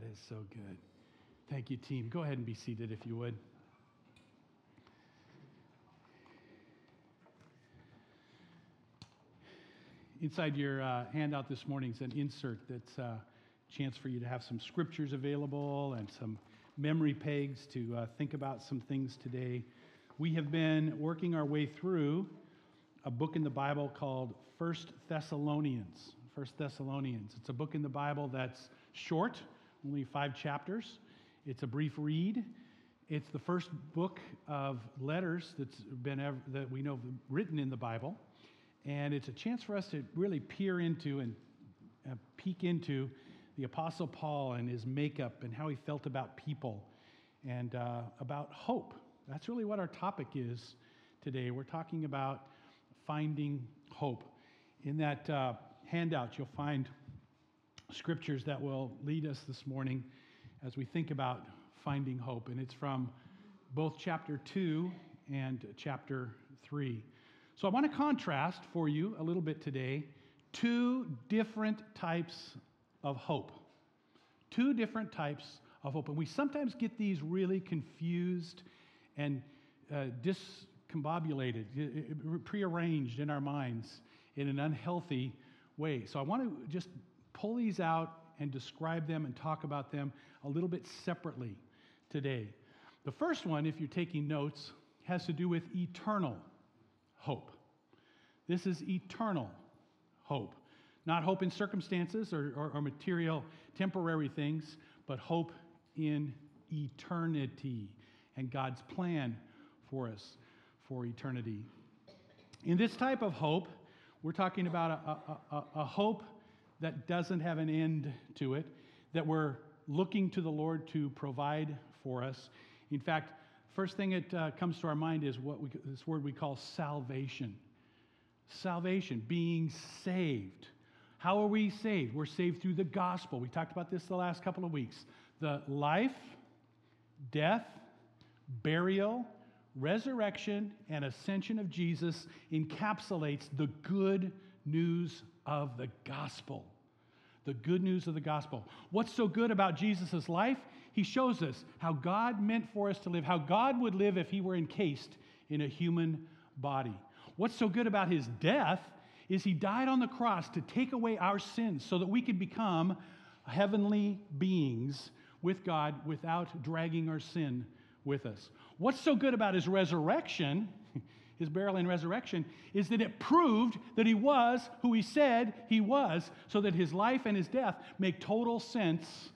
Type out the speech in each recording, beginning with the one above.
God is so good. Thank you, team. Go ahead and be seated if you would. Inside your uh, handout this morning is an insert that's a chance for you to have some scriptures available and some memory pegs to uh, think about some things today. We have been working our way through a book in the Bible called First Thessalonians. First Thessalonians. It's a book in the Bible that's short, only five chapters. It's a brief read. It's the first book of letters that's been ever, that we know written in the Bible, and it's a chance for us to really peer into and uh, peek into the Apostle Paul and his makeup and how he felt about people and uh, about hope. That's really what our topic is today. We're talking about finding hope. In that uh, handout, you'll find scriptures that will lead us this morning as we think about finding hope. And it's from both chapter 2 and chapter 3. So I want to contrast for you a little bit today two different types of hope. Two different types of hope. And we sometimes get these really confused and uh, discombobulated, prearranged in our minds in an unhealthy way. So I want to just pull these out and describe them and talk about them a little bit separately today. The first one, if you're taking notes, has to do with eternal hope. This is eternal hope. Not hope in circumstances or, or, or material, temporary things, but hope in eternity and God's plan for us for eternity. In this type of hope, we're talking about a, a, a, hope that doesn't have an end to it, that we're looking to the Lord to provide for us. In fact, first thing that uh, comes to our mind is what we, this word we call salvation. Salvation, being saved. How are we saved? We're saved through the gospel. We talked about this the last couple of weeks. The life, death, burial, resurrection, and ascension of Jesus encapsulates the good news of the gospel. The good news of the gospel. What's so good about Jesus' life? He shows us how God meant for us to live, how God would live if he were encased in a human body. What's so good about his death is he died on the cross to take away our sins so that we could become heavenly beings with God without dragging our sin with us. What's so good about his resurrection, his burial and resurrection, is that it proved that he was who he said he was, so that his life and his death make total sense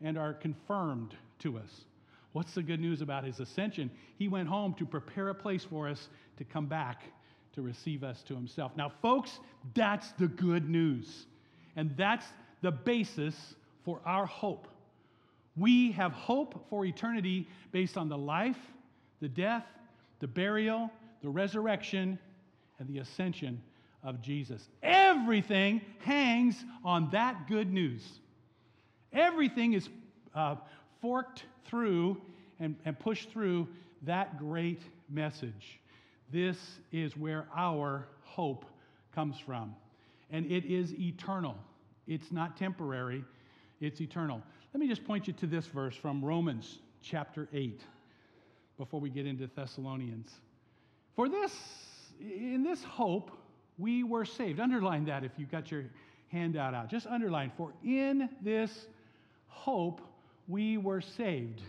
and are confirmed to us. What's the good news about his ascension? He went home to prepare a place for us to come back to receive us to himself. Now, folks, that's the good news. And that's the basis for our hope. We have hope for eternity based on the life, the death, the burial, the resurrection, and the ascension of Jesus. Everything hangs on that good news. Everything is uh, forked through and, and pushed through that great message. This is where our hope comes from. And it is eternal, it's not temporary, it's eternal. Let me just point you to this verse from Romans chapter 8 before we get into Thessalonians. For this, in this hope, we were saved. Underline that if you've got your handout out. Just underline, for in this hope we were saved.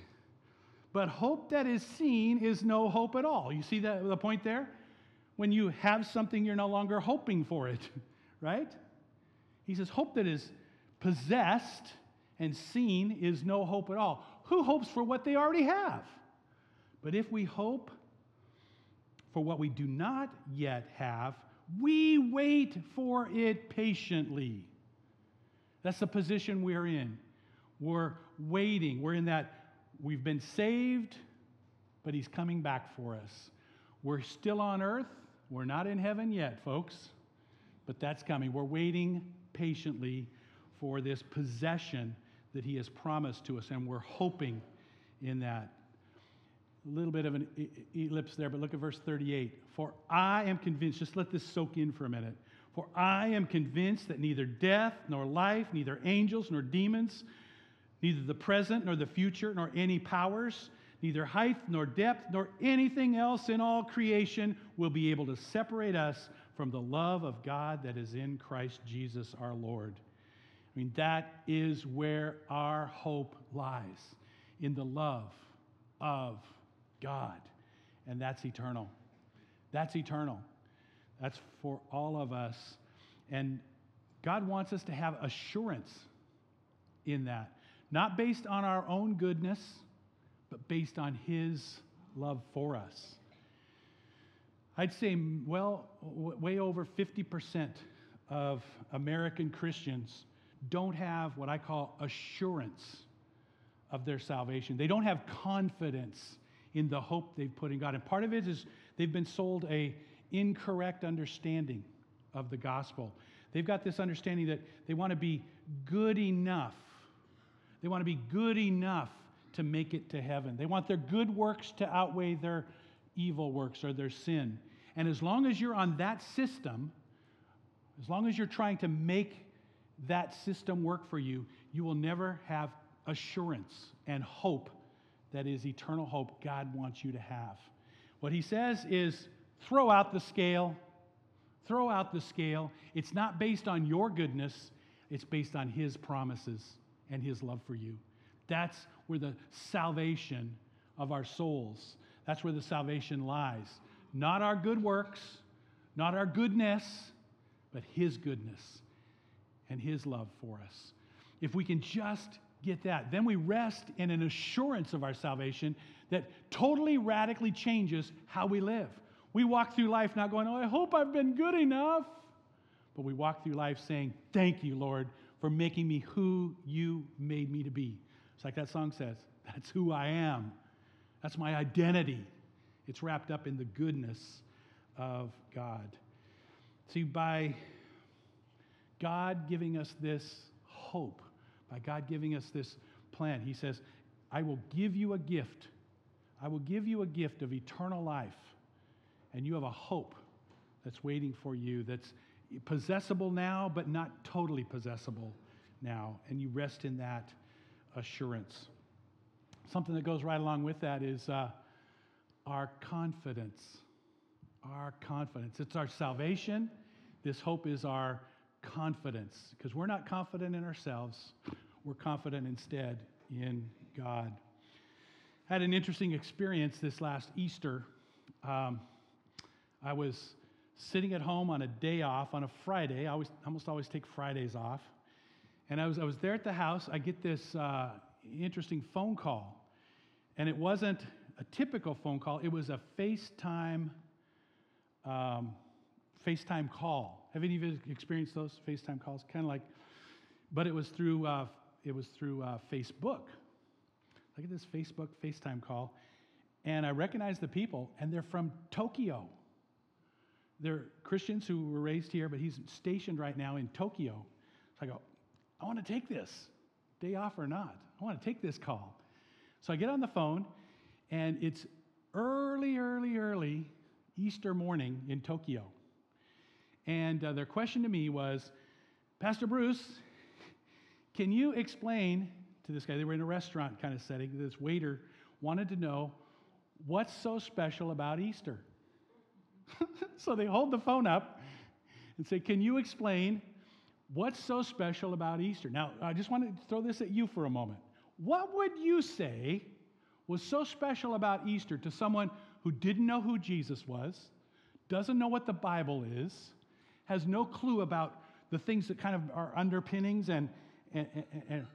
But hope that is seen is no hope at all. You see the point there? When you have something, you're no longer hoping for it, right? He says, hope that is possessed and seen is no hope at all. Who hopes for what they already have? But if we hope for what we do not yet have, we wait for it patiently. That's the position we're in. We're waiting. We're in that we've been saved, but He's coming back for us. We're still on earth. We're not in heaven yet, folks, but that's coming. We're waiting patiently for this possession that He has promised to us, and we're hoping in that. A little bit of an ellipse there, but look at verse 38. For I am convinced, just let this soak in for a minute. For I am convinced that neither death nor life, neither angels nor demons, neither the present nor the future, nor any powers, neither height nor depth, nor anything else in all creation will be able to separate us from the love of God that is in Christ Jesus our Lord. I mean, that is where our hope lies in the love of God. And that's eternal. That's eternal. That's for all of us. And God wants us to have assurance in that, not based on our own goodness, but based on His love for us. I'd say, well, way over 50% of American Christians don't have what I call assurance of their salvation. They don't have confidence in the hope they've put in God. And part of it is they've been sold a incorrect understanding of the gospel. They've got this understanding that they want to be good enough. They want to be good enough to make it to heaven. They want their good works to outweigh their evil works or their sin. And as long as you're on that system, as long as you're trying to make that system work for you, you will never have assurance and hope that is eternal hope God wants you to have. What he says is throw out the scale. Throw out the scale. It's not based on your goodness, it's based on his promises and his love for you. That's where the salvation of our souls, that's where the salvation lies. Not our good works, not our goodness, but his goodness and his love for us. If we can just get that, then we rest in an assurance of our salvation that totally radically changes how we live. We walk through life not going, Oh, I hope I've been good enough. But we walk through life saying, Thank you, Lord, for making me who you made me to be. It's like that song says, That's who I am. That's my identity. It's wrapped up in the goodness of God. See, by God giving us this hope, by God giving us this plan. He says, I will give you a gift. I will give you a gift of eternal life. And you have a hope that's waiting for you that's possessible now, but not totally possessible now. And you rest in that assurance. Something that goes right along with that is uh, our confidence. Our confidence. It's our salvation. This hope is our confidence because we're not confident in ourselves. We're confident instead in God. I had an interesting experience this last Easter. Um, I was sitting at home on a day off on a Friday. I always, almost always take Fridays off. And I was, I was there at the house. I get this uh, interesting phone call. And it wasn't a typical phone call, it was a FaceTime, um, FaceTime call. Have any of you experienced those FaceTime calls? Kind of like, but it was through uh, it was through uh, Facebook. Look at this Facebook FaceTime call, and I recognize the people, and they're from Tokyo. They're Christians who were raised here, but he's stationed right now in Tokyo. So I go, I want to take this, day off or not. I want to take this call. So I get on the phone, and it's early, early, early Easter morning in Tokyo. And uh, their question to me was, Pastor Bruce, can you explain to this guy? They were in a restaurant kind of setting. This waiter wanted to know what's so special about Easter. so they hold the phone up and say, Can you explain what's so special about Easter? Now, I just want to throw this at you for a moment. What would you say was so special about Easter to someone who didn't know who Jesus was, doesn't know what the Bible is, has no clue about the things that kind of are underpinnings and, and, and, and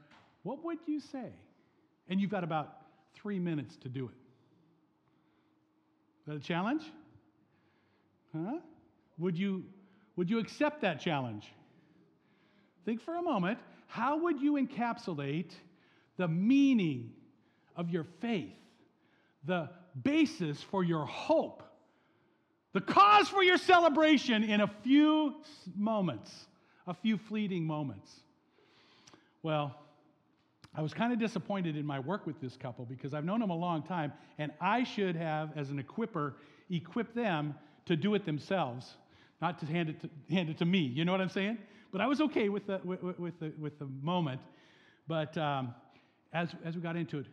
what would you say? And you've got about three minutes to do it. Is that a challenge? Huh? Would you, would you accept that challenge? Think for a moment. How would you encapsulate the meaning of your faith, the basis for your hope the cause for your celebration in a few moments, a few fleeting moments. Well, I was kind of disappointed in my work with this couple because I've known them a long time, and I should have, as an equiper, equipped them to do it themselves, not to hand it to, hand it to me. You know what I'm saying? But I was okay with the, with, with the, with the moment. But um, as, as we got into it,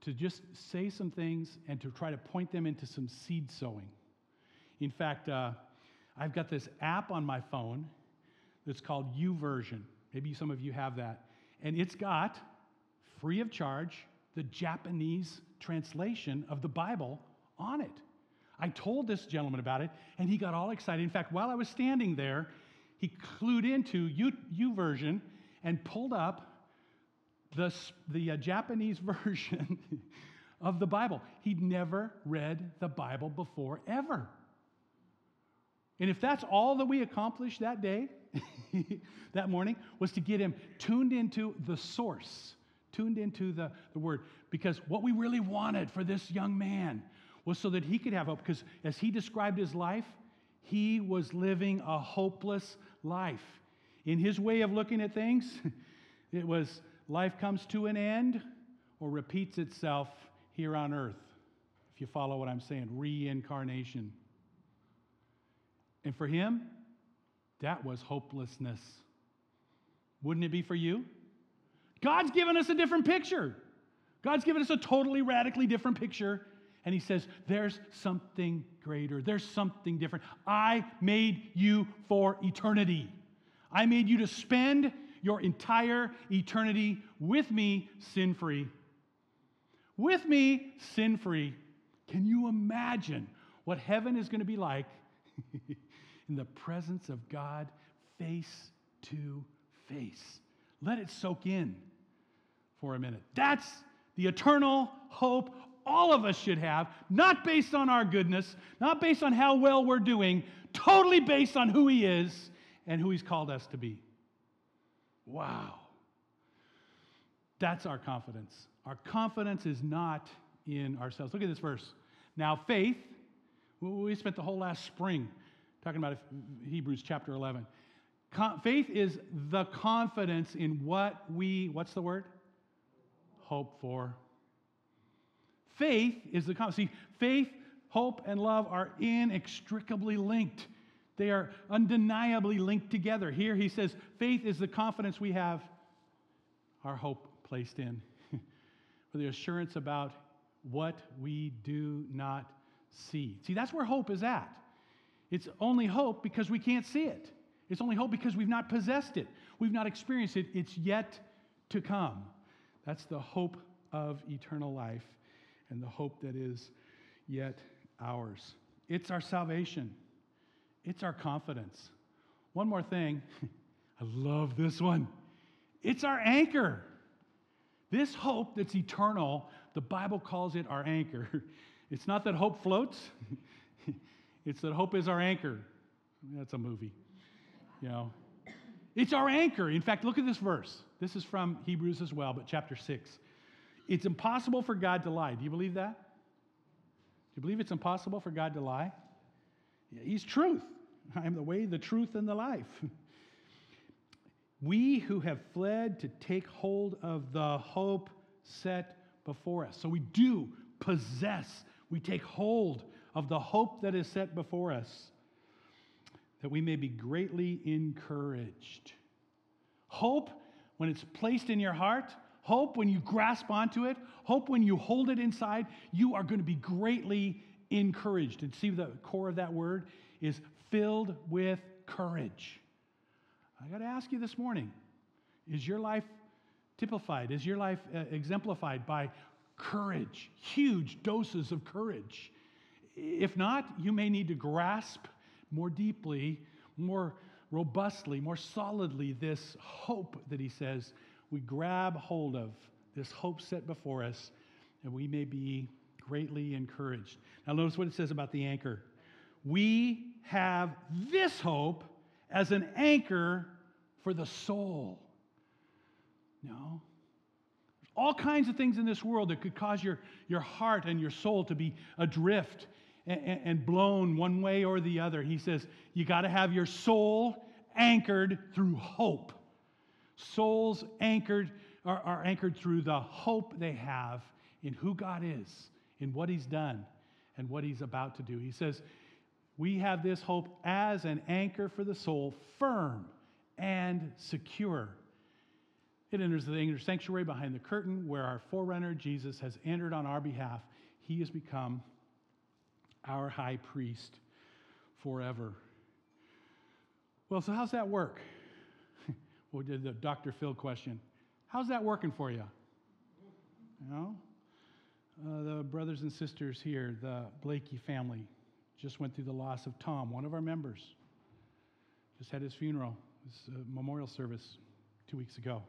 to just say some things and to try to point them into some seed sowing. In fact, uh, I've got this app on my phone that's called YouVersion. Maybe some of you have that. And it's got, free of charge, the Japanese translation of the Bible on it. I told this gentleman about it, and he got all excited. In fact, while I was standing there, he clued into YouVersion and pulled up the, the uh, Japanese version of the Bible. He'd never read the Bible before, ever. And if that's all that we accomplished that day, that morning, was to get him tuned into the source, tuned into the, the word. Because what we really wanted for this young man was so that he could have hope. Because as he described his life, he was living a hopeless life. In his way of looking at things, it was life comes to an end or repeats itself here on earth. If you follow what I'm saying, reincarnation. And for him, that was hopelessness. Wouldn't it be for you? God's given us a different picture. God's given us a totally radically different picture. And he says, There's something greater. There's something different. I made you for eternity. I made you to spend your entire eternity with me sin free. With me sin free. Can you imagine what heaven is going to be like in the presence of God face to face? Let it soak in for a minute. That's the eternal hope all of us should have, not based on our goodness, not based on how well we're doing, totally based on who He is and who He's called us to be. Wow. That's our confidence. Our confidence is not in ourselves. Look at this verse. Now, faith, we spent the whole last spring talking about Hebrews chapter 11. faith is the confidence in what we, what's the word? Hope for. Faith is the confidence. See, faith, hope, and love are inextricably linked. They are undeniably linked together. Here he says, faith is the confidence we have, our hope placed in, for the assurance about what we do not see. See, that's where hope is at. It's only hope because we can't see it. It's only hope because we've not possessed it. We've not experienced it. It's yet to come. That's the hope of eternal life and the hope that is yet ours. It's our salvation. It's our confidence. One more thing. I love this one. It's our anchor. This hope that's eternal, the Bible calls it our anchor. It's not that hope floats, it's that hope is our anchor. That's a movie. You know, it's our anchor. In fact, look at this verse. This is from Hebrews as well, but chapter 6. It's impossible for God to lie. Do you believe that? Do you believe it's impossible for God to lie? Yeah, he's truth. I am the way, the truth, and the life. We who have fled to take hold of the hope set before us. So we do possess, we take hold of the hope that is set before us, that we may be greatly encouraged. Hope, when it's placed in your heart, hope when you grasp onto it, hope when you hold it inside, you are going to be greatly encouraged. And see the core of that word is filled with courage. I got to ask you this morning is your life typified? Is your life uh, exemplified by courage, huge doses of courage? If not, you may need to grasp more deeply, more robustly, more solidly this hope that he says we grab hold of, this hope set before us, and we may be greatly encouraged. Now, notice what it says about the anchor we have this hope as an anchor for the soul. No. All kinds of things in this world that could cause your, your heart and your soul to be adrift and, and blown one way or the other. He says, you got to have your soul anchored through hope. Souls anchored are, are anchored through the hope they have in who God is, in what He's done, and what He's about to do. He says, we have this hope as an anchor for the soul, firm and secure. It enters the inner sanctuary behind the curtain where our forerunner, Jesus, has entered on our behalf. He has become our high priest forever. Well, so how's that work? well, did the Dr. Phil question. How's that working for you? You know, uh, the brothers and sisters here, the Blakey family, just went through the loss of Tom, one of our members. Just had his funeral, his uh, memorial service two weeks ago.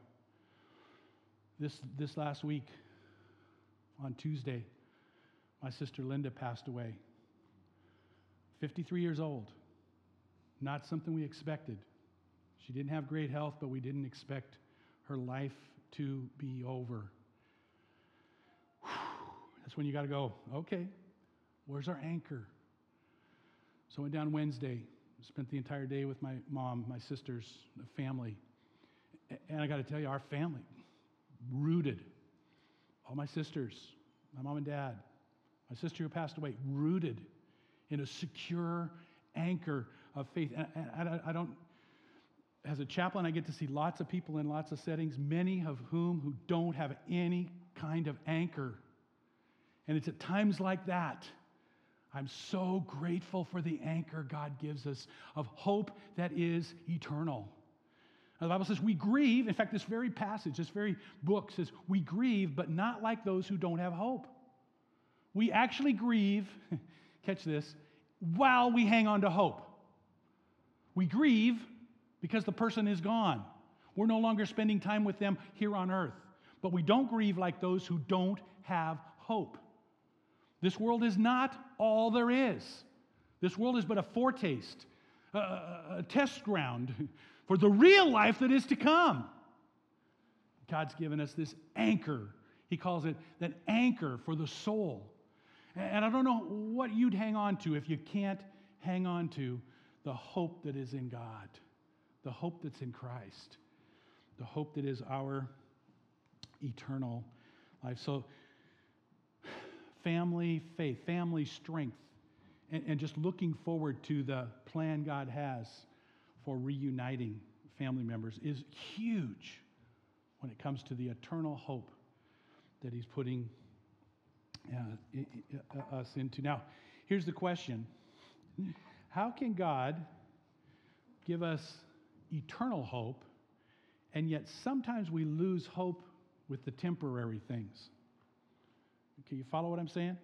This, this last week, on Tuesday, my sister Linda passed away. 53 years old. Not something we expected. She didn't have great health, but we didn't expect her life to be over. That's when you got to go, okay, where's our anchor? So I went down Wednesday, spent the entire day with my mom, my sisters, the family. And I got to tell you, our family, rooted. All my sisters, my mom and dad, my sister who passed away, rooted in a secure anchor of faith. And, I don't, as a chaplain, I get to see lots of people in lots of settings, many of whom who don't have any kind of anchor. And it's at times like that. I'm so grateful for the anchor God gives us of hope that is eternal. Now, the Bible says we grieve. In fact, this very passage, this very book says we grieve, but not like those who don't have hope. We actually grieve, catch this, while we hang on to hope. We grieve because the person is gone. We're no longer spending time with them here on earth. But we don't grieve like those who don't have hope. This world is not all there is. This world is but a foretaste, a, a test ground for the real life that is to come. God's given us this anchor. He calls it that anchor for the soul. And I don't know what you'd hang on to if you can't hang on to the hope that is in God, the hope that's in Christ, the hope that is our eternal life. So, family faith, family strength, and, and just looking forward to the plan God has for reuniting family members is huge when it comes to the eternal hope that He's putting uh, us into. Now, here's the question How can God give us eternal hope, and yet sometimes we lose hope with the temporary things? Can you follow what I'm saying?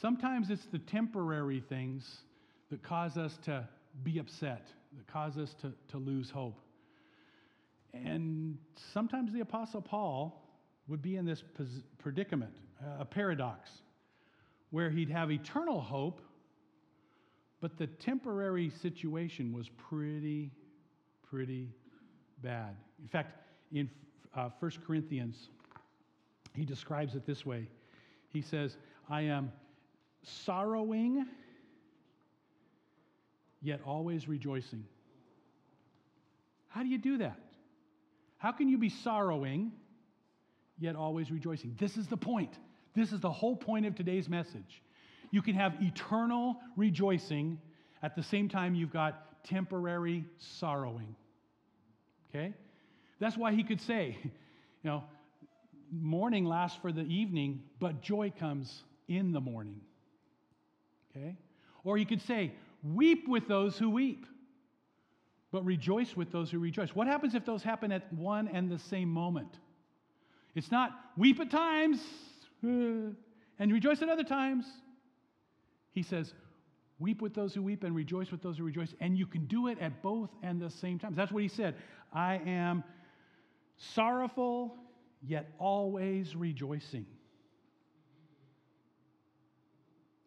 Sometimes it's the temporary things that cause us to be upset, that cause us to, to lose hope. And sometimes the Apostle Paul would be in this predicament a paradox where he'd have eternal hope, but the temporary situation was pretty, pretty bad. In fact, in uh, 1 Corinthians, he describes it this way He says, I am sorrowing, yet always rejoicing. How do you do that? How can you be sorrowing, yet always rejoicing? This is the point. This is the whole point of today's message. You can have eternal rejoicing at the same time you've got temporary sorrowing. Okay? That's why he could say, you know, mourning lasts for the evening, but joy comes in the morning. Okay? Or he could say, weep with those who weep, but rejoice with those who rejoice. What happens if those happen at one and the same moment? It's not weep at times, Hmm. and rejoice at other times. He says, Weep with those who weep and rejoice with those who rejoice. And you can do it at both and the same times. That's what he said. I am sorrowful, yet always rejoicing.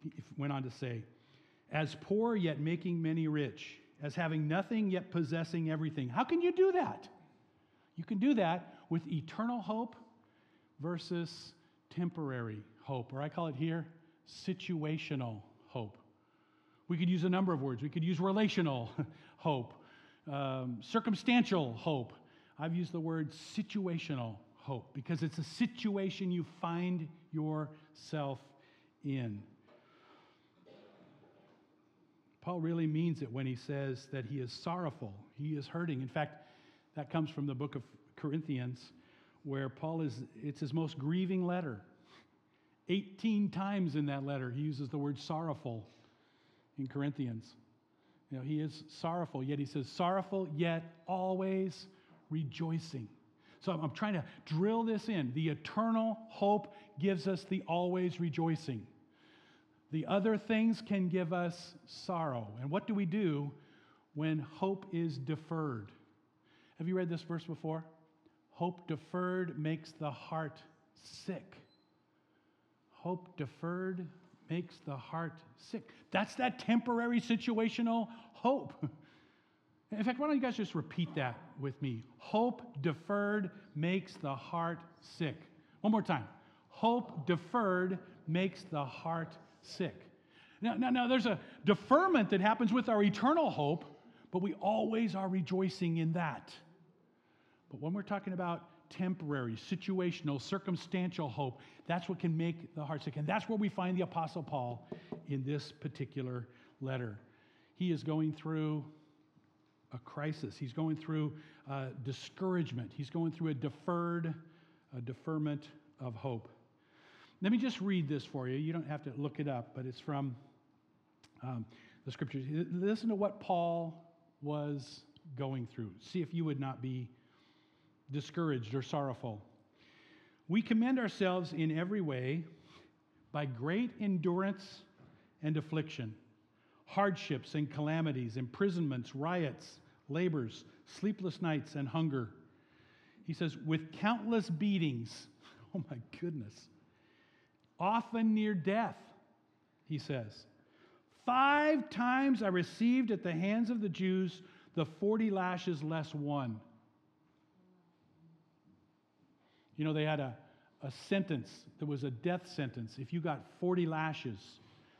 He went on to say, as poor, yet making many rich, as having nothing, yet possessing everything. How can you do that? You can do that with eternal hope versus temporary hope, or I call it here situational hope. We could use a number of words. We could use relational hope, um, circumstantial hope. I've used the word situational hope because it's a situation you find yourself in. Paul really means it when he says that he is sorrowful, he is hurting. In fact, that comes from the book of Corinthians where Paul is, it's his most grieving letter. 18 times in that letter, he uses the word sorrowful in Corinthians. You know, he is sorrowful, yet he says, sorrowful, yet always rejoicing. So I'm trying to drill this in. The eternal hope gives us the always rejoicing. The other things can give us sorrow. And what do we do when hope is deferred? Have you read this verse before? Hope deferred makes the heart sick. Hope deferred makes the heart sick. That's that temporary situational hope. In fact, why don't you guys just repeat that with me? Hope deferred makes the heart sick. One more time. Hope deferred makes the heart sick. Now, now, now, there's a deferment that happens with our eternal hope, but we always are rejoicing in that. But when we're talking about temporary, situational, circumstantial hope, that's what can make the heart sick. And that's where we find the Apostle Paul in this particular letter. He is going through a crisis. He's going through uh, discouragement. He's going through a deferred, a deferment of hope. Let me just read this for you. You don't have to look it up, but it's from um, the scriptures. Listen to what Paul was going through. See if you would not be discouraged or sorrowful. We commend ourselves in every way by great endurance and affliction hardships and calamities, imprisonments, riots, labors, sleepless nights, and hunger. He says, with countless beatings, oh my goodness, often near death, he says. Five times I received at the hands of the Jews the 40 lashes less one. You know, they had a, a sentence that was a death sentence. If you got 40 lashes,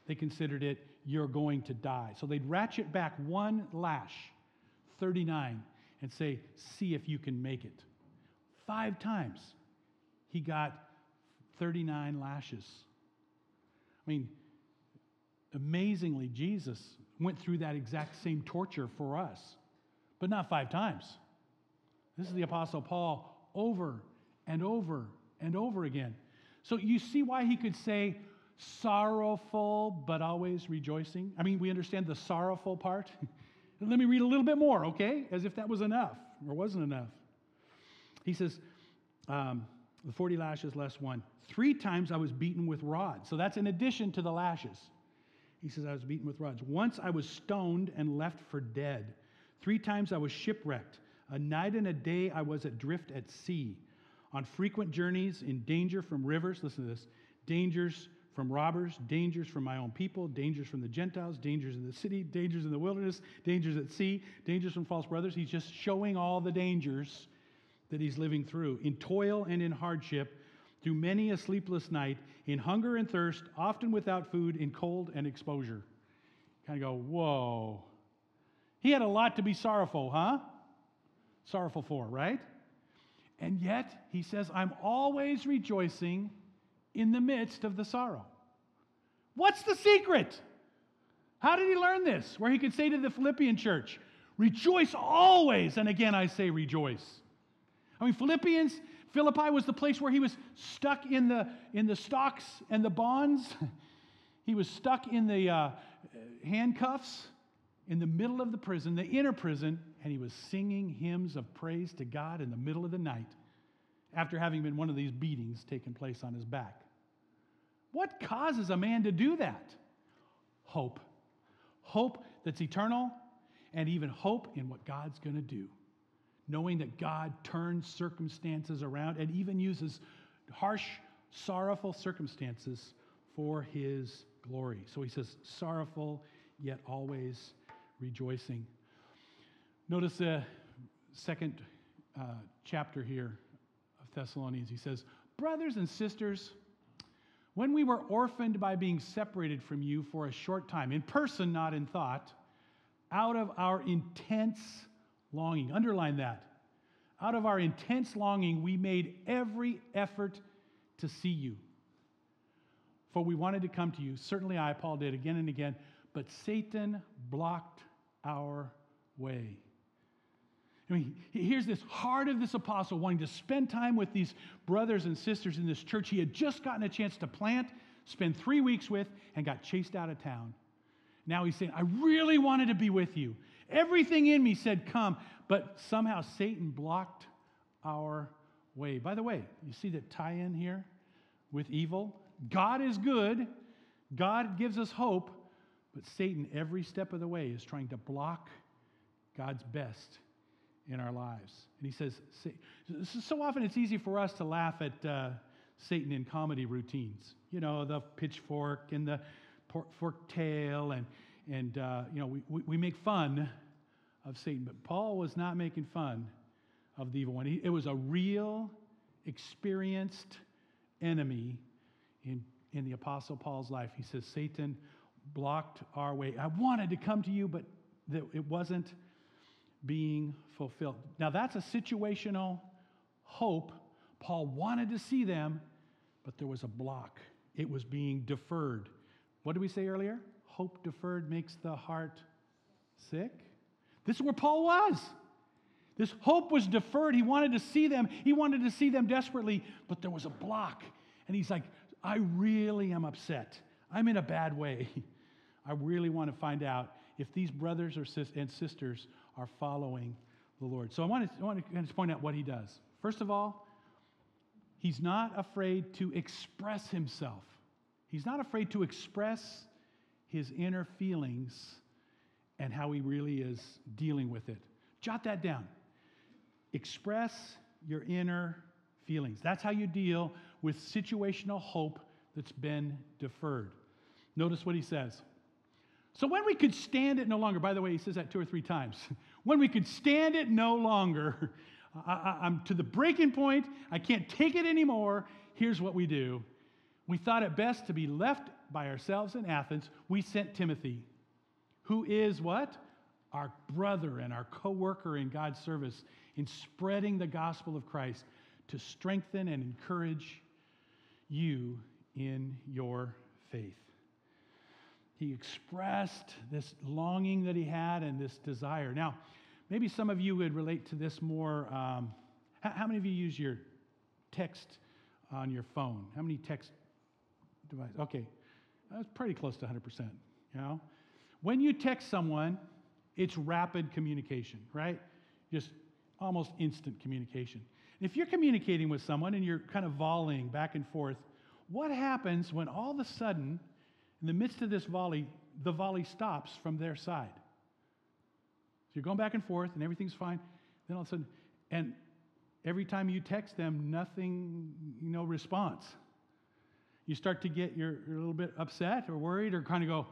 they considered it you're going to die. So they'd ratchet back one lash, 39, and say, see if you can make it. Five times he got 39 lashes. I mean, amazingly, Jesus went through that exact same torture for us, but not five times. This is the Apostle Paul over and over and over again. So you see why he could say, sorrowful but always rejoicing. I mean, we understand the sorrowful part. Let me read a little bit more, okay? As if that was enough or wasn't enough. He says, um, the 40 lashes less one. Three times I was beaten with rods. So that's in addition to the lashes. He says, I was beaten with rods. Once I was stoned and left for dead. Three times I was shipwrecked. A night and a day I was adrift at sea. On frequent journeys, in danger from rivers, listen to this, dangers from robbers, dangers from my own people, dangers from the Gentiles, dangers in the city, dangers in the wilderness, dangers at sea, dangers from false brothers. He's just showing all the dangers that he's living through in toil and in hardship, through many a sleepless night, in hunger and thirst, often without food, in cold and exposure. Kind of go, whoa. He had a lot to be sorrowful, huh? Sorrowful for, right? And yet, he says, I'm always rejoicing in the midst of the sorrow. What's the secret? How did he learn this? Where he could say to the Philippian church, Rejoice always. And again, I say rejoice. I mean, Philippians, Philippi was the place where he was stuck in the, in the stocks and the bonds. he was stuck in the uh, handcuffs in the middle of the prison, the inner prison, and he was singing hymns of praise to God in the middle of the night after having been one of these beatings taking place on his back. What causes a man to do that? Hope. Hope that's eternal, and even hope in what God's going to do. Knowing that God turns circumstances around and even uses harsh, sorrowful circumstances for his glory. So he says, sorrowful, yet always rejoicing. Notice the second uh, chapter here of Thessalonians. He says, Brothers and sisters, when we were orphaned by being separated from you for a short time, in person, not in thought, out of our intense longing, underline that. Out of our intense longing, we made every effort to see you. For we wanted to come to you. Certainly I, Paul, did again and again, but Satan blocked our way. I mean, here's this heart of this apostle wanting to spend time with these brothers and sisters in this church he had just gotten a chance to plant, spend three weeks with, and got chased out of town. Now he's saying, I really wanted to be with you. Everything in me said, Come, but somehow Satan blocked our way. By the way, you see that tie in here with evil? God is good, God gives us hope, but Satan, every step of the way, is trying to block God's best in our lives. And he says, so often it's easy for us to laugh at uh, Satan in comedy routines. You know, the pitchfork and the fork tail, and, and uh, you know, we, we, make fun of Satan. But Paul was not making fun of the evil one. It was a real, experienced enemy in, in the Apostle Paul's life. He says, Satan blocked our way. I wanted to come to you, but it wasn't being fulfilled. Now, that's a situational hope. Paul wanted to see them, but there was a block. It was being deferred. What did we say earlier? Hope deferred makes the heart sick. This is where Paul was. This hope was deferred. He wanted to see them. He wanted to see them desperately, but there was a block. And he's like, I really am upset. I'm in a bad way. I really want to find out if these brothers or and sisters are following the Lord. So I want, to, I want to point out what he does. First of all, he's not afraid to express himself. He's not afraid to express his inner feelings and how he really is dealing with it. Jot that down. Express your inner feelings. That's how you deal with situational hope that's been deferred. Notice what he says. So when we could stand it no longer, by the way, he says that two or three times. when we could stand it no longer, I, am to the breaking point, I can't take it anymore. Here's what we do. We thought it best to be left by ourselves in Athens. We sent Timothy, who is what? Our brother and our co worker in God's service in spreading the gospel of Christ to strengthen and encourage you in your faith he expressed this longing that he had and this desire. Now, maybe some of you would relate to this more. Um, how, how, many of you use your text on your phone? How many text devices? Okay, that's pretty close to 100%. You know, when you text someone, it's rapid communication, right? Just almost instant communication. If you're communicating with someone and you're kind of volleying back and forth, what happens when all of a sudden in the midst of this volley, the volley stops from their side. So you're going back and forth and everything's fine. Then all of a sudden, and every time you text them, nothing, you know, response. You start to get, you're, a little bit upset or worried or kind of go,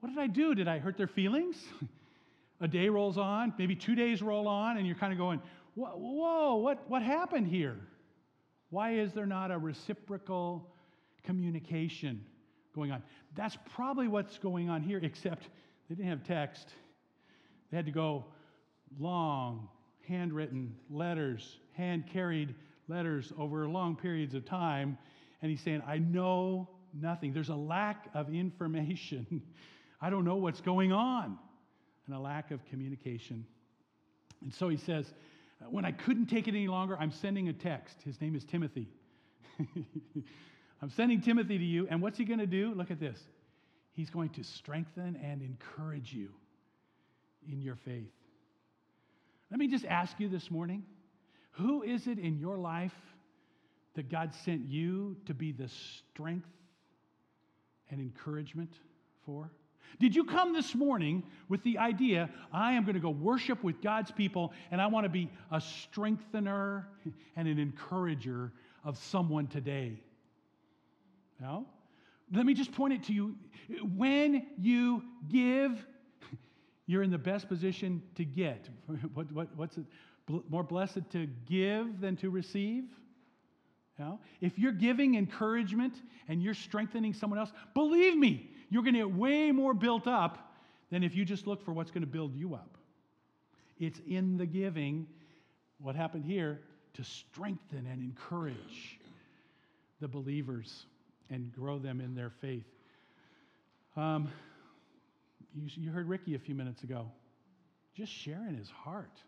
what did I do? Did I hurt their feelings? a day rolls on, maybe two days roll on, and you're kind of going, whoa, what, what happened here? Why is there not a reciprocal communication? Going on. That's probably what's going on here, except they didn't have text. They had to go long, handwritten letters, hand carried letters over long periods of time. And he's saying, I know nothing. There's a lack of information. I don't know what's going on, and a lack of communication. And so he says, When I couldn't take it any longer, I'm sending a text. His name is Timothy. I'm sending Timothy to you, and what's he going to do? Look at this. He's going to strengthen and encourage you in your faith. Let me just ask you this morning who is it in your life that God sent you to be the strength and encouragement for? Did you come this morning with the idea, I am going to go worship with God's people and I want to be a strengthener and an encourager of someone today? No? Let me just point it to you. When you give, you're in the best position to get. What, what, what's it? More blessed to give than to receive? No? If you're giving encouragement and you're strengthening someone else, believe me, you're going to get way more built up than if you just look for what's going to build you up. It's in the giving, what happened here, to strengthen and encourage the believers and grow them in their faith. Um, you, you heard Ricky a few minutes ago, just sharing his heart.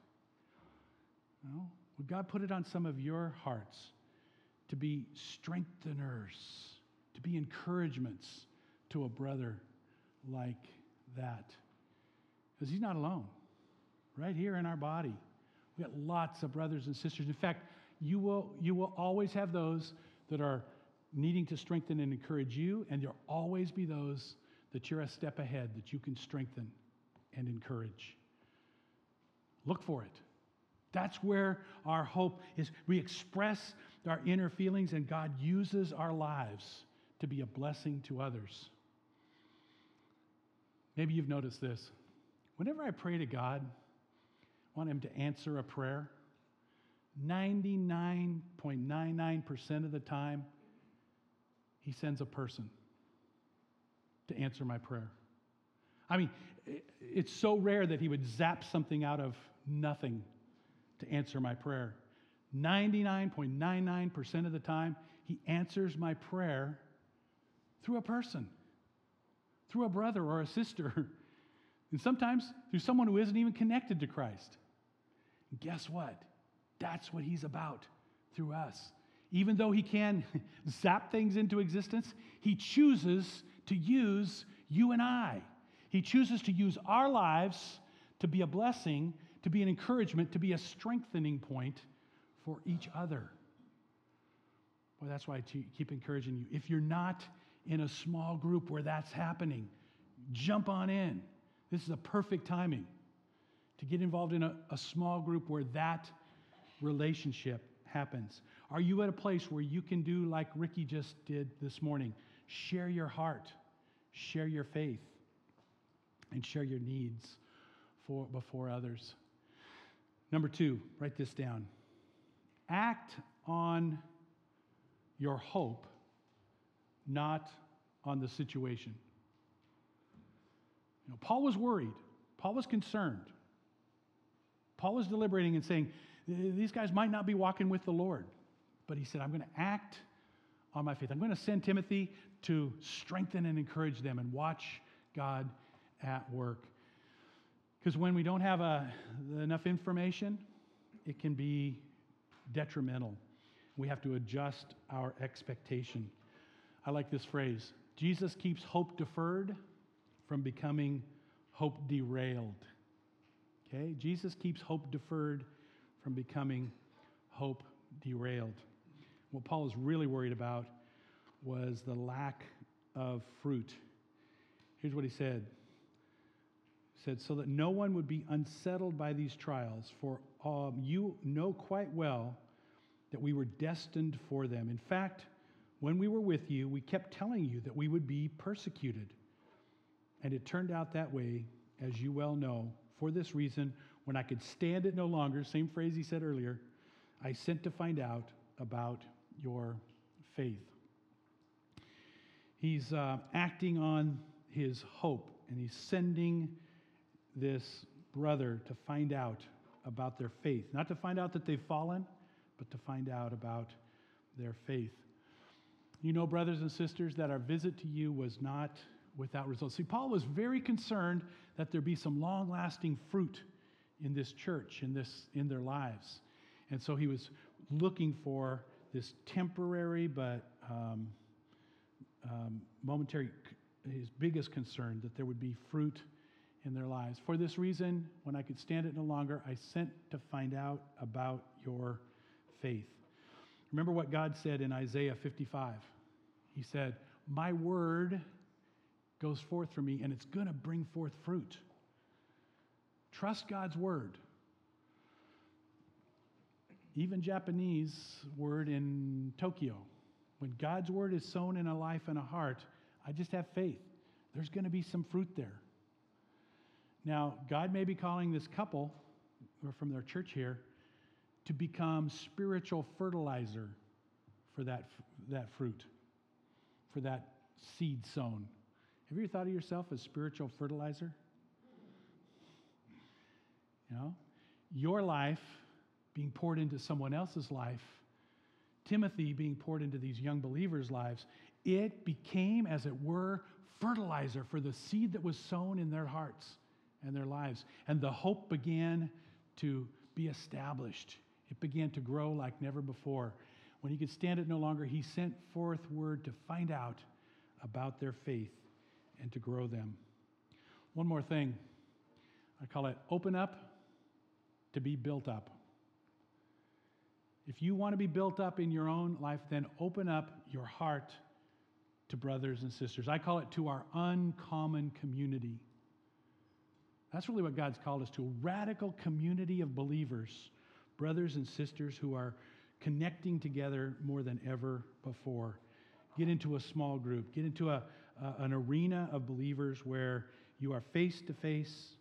No? Would God put it on some of your hearts to be strengtheners, to be encouragements to a brother like that? Because he's not alone. Right here in our body, we got lots of brothers and sisters. In fact, you will, you will always have those that are needing to strengthen and encourage you, and there'll always be those that you're a step ahead that you can strengthen and encourage. Look for it. That's where our hope is. We express our inner feelings, and God uses our lives to be a blessing to others. Maybe you've noticed this. Whenever I pray to God, I want Him to answer a prayer. 99.99% of the time, He sends a person to answer my prayer. I mean, it's so rare that He would zap something out of nothing to answer my prayer. 99.99% of the time, He answers my prayer through a person, through a brother or a sister, and sometimes through someone who isn't even connected to Christ. And guess what? That's what He's about through us. Even though He can zap things into existence, He chooses to use you and I. He chooses to use our lives to be a blessing to be an encouragement, to be a strengthening point for each other. Well, that's why I keep encouraging you. If you're not in a small group where that's happening, jump on in. This is a perfect timing to get involved in a, a small group where that relationship happens. Are you at a place where you can do like Ricky just did this morning? Share your heart, share your faith, and share your needs for, before others. Number two, write this down. Act on your hope, not on the situation. You know, Paul was worried. Paul was concerned. Paul was deliberating and saying, These guys might not be walking with the Lord. But he said, I'm going to act on my faith. I'm going to send Timothy to strengthen and encourage them and watch God at work. Because when we don't have a, enough information, it can be detrimental. We have to adjust our expectation. I like this phrase Jesus keeps hope deferred from becoming hope derailed. Okay? Jesus keeps hope deferred from becoming hope derailed. What Paul is really worried about was the lack of fruit. Here's what he said said, so that no one would be unsettled by these trials, for um, you know quite well that we were destined for them. In fact, when we were with you, we kept telling you that we would be persecuted. And it turned out that way, as you well know. For this reason, when I could stand it no longer, same phrase he said earlier, I sent to find out about your faith. He's uh, acting on his hope, and he's sending this brother to find out about their faith. Not to find out that they've fallen, but to find out about their faith. You know, brothers and sisters, that our visit to you was not without results. See, Paul was very concerned that there be some long lasting fruit in this church, in, this, in their lives. And so he was looking for this temporary but um, um, momentary, his biggest concern that there would be fruit in their lives. For this reason, when I could stand it no longer, I sent to find out about your faith. Remember what God said in Isaiah 55. He said, My word goes forth from me, and it's going to bring forth fruit. Trust God's word. Even Japanese word in Tokyo. When God's word is sown in a life and a heart, I just have faith. There's going to be some fruit there. Now, God may be calling this couple, or from their church here, to become spiritual fertilizer for that, that fruit, for that seed sown. Have you ever thought of yourself as spiritual fertilizer? You know, your life being poured into someone else's life, Timothy being poured into these young believers' lives, it became, as it were, fertilizer for the seed that was sown in their hearts and their lives. And the hope began to be established It began to grow like never before. When he could stand it no longer, he sent forth word to find out about their faith and to grow them. One more thing I call it open up to be built up. If you want to be built up in your own life, then open up your heart to brothers and sisters. I call it to our uncommon community. That's really what God's called us to a radical community of believers, brothers and sisters who are connecting together more than ever before. Get into a small group, get into a, an arena of believers where you are face to face,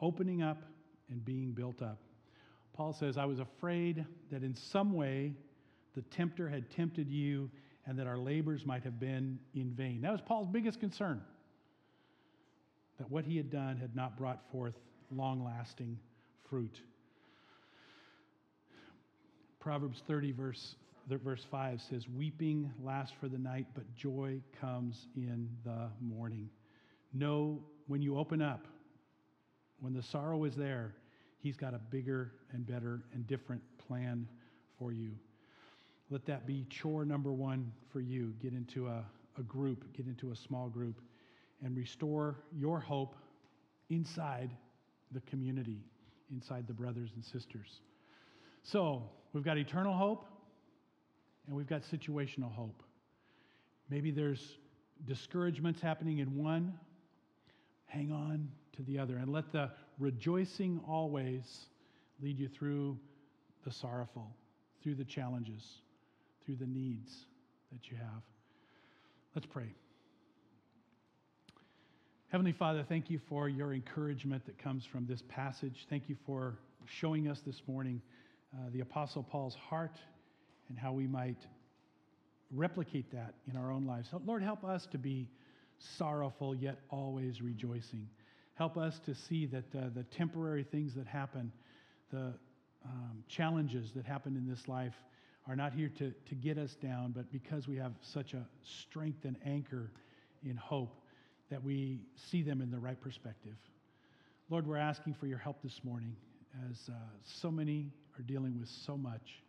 opening up and being built up. Paul says, I was afraid that in some way the tempter had tempted you and that our labors might have been in vain. That was Paul's biggest concern. That what he had done had not brought forth long lasting fruit. Proverbs 30, verse, verse 5 says, Weeping lasts for the night, but joy comes in the morning. Know when you open up, when the sorrow is there, He's got a bigger and better and different plan for you. Let that be chore number one for you. Get into a, a group, get into a small group, and restore your hope inside the community, inside the brothers and sisters. So, we've got eternal hope and we've got situational hope. Maybe there's discouragements happening in one, hang on to the other and let the rejoicing always lead you through the sorrowful, through the challenges, through the needs that you have. Let's pray. Heavenly Father, thank you for your encouragement that comes from this passage. Thank you for showing us this morning uh, the Apostle Paul's heart and how we might replicate that in our own lives. Lord, help us to be sorrowful yet always rejoicing. Help us to see that uh, the temporary things that happen, the um, challenges that happen in this life, are not here to, to get us down, but because we have such a strength and anchor in hope, that we see them in the right perspective. Lord, we're asking for your help this morning as uh, so many are dealing with so much.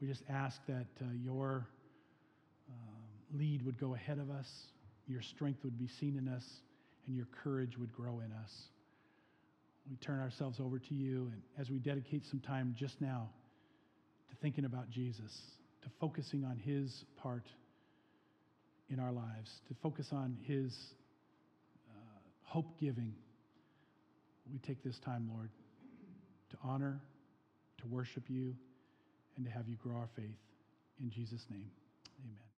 We just ask that uh, your uh, lead would go ahead of us, your strength would be seen in us, and your courage would grow in us. We turn ourselves over to you, and as we dedicate some time just now to thinking about Jesus, to focusing on his part in our lives, to focus on his uh, hope giving, we take this time, Lord, to honor, to worship you, and to have you grow our faith. In Jesus' name, amen.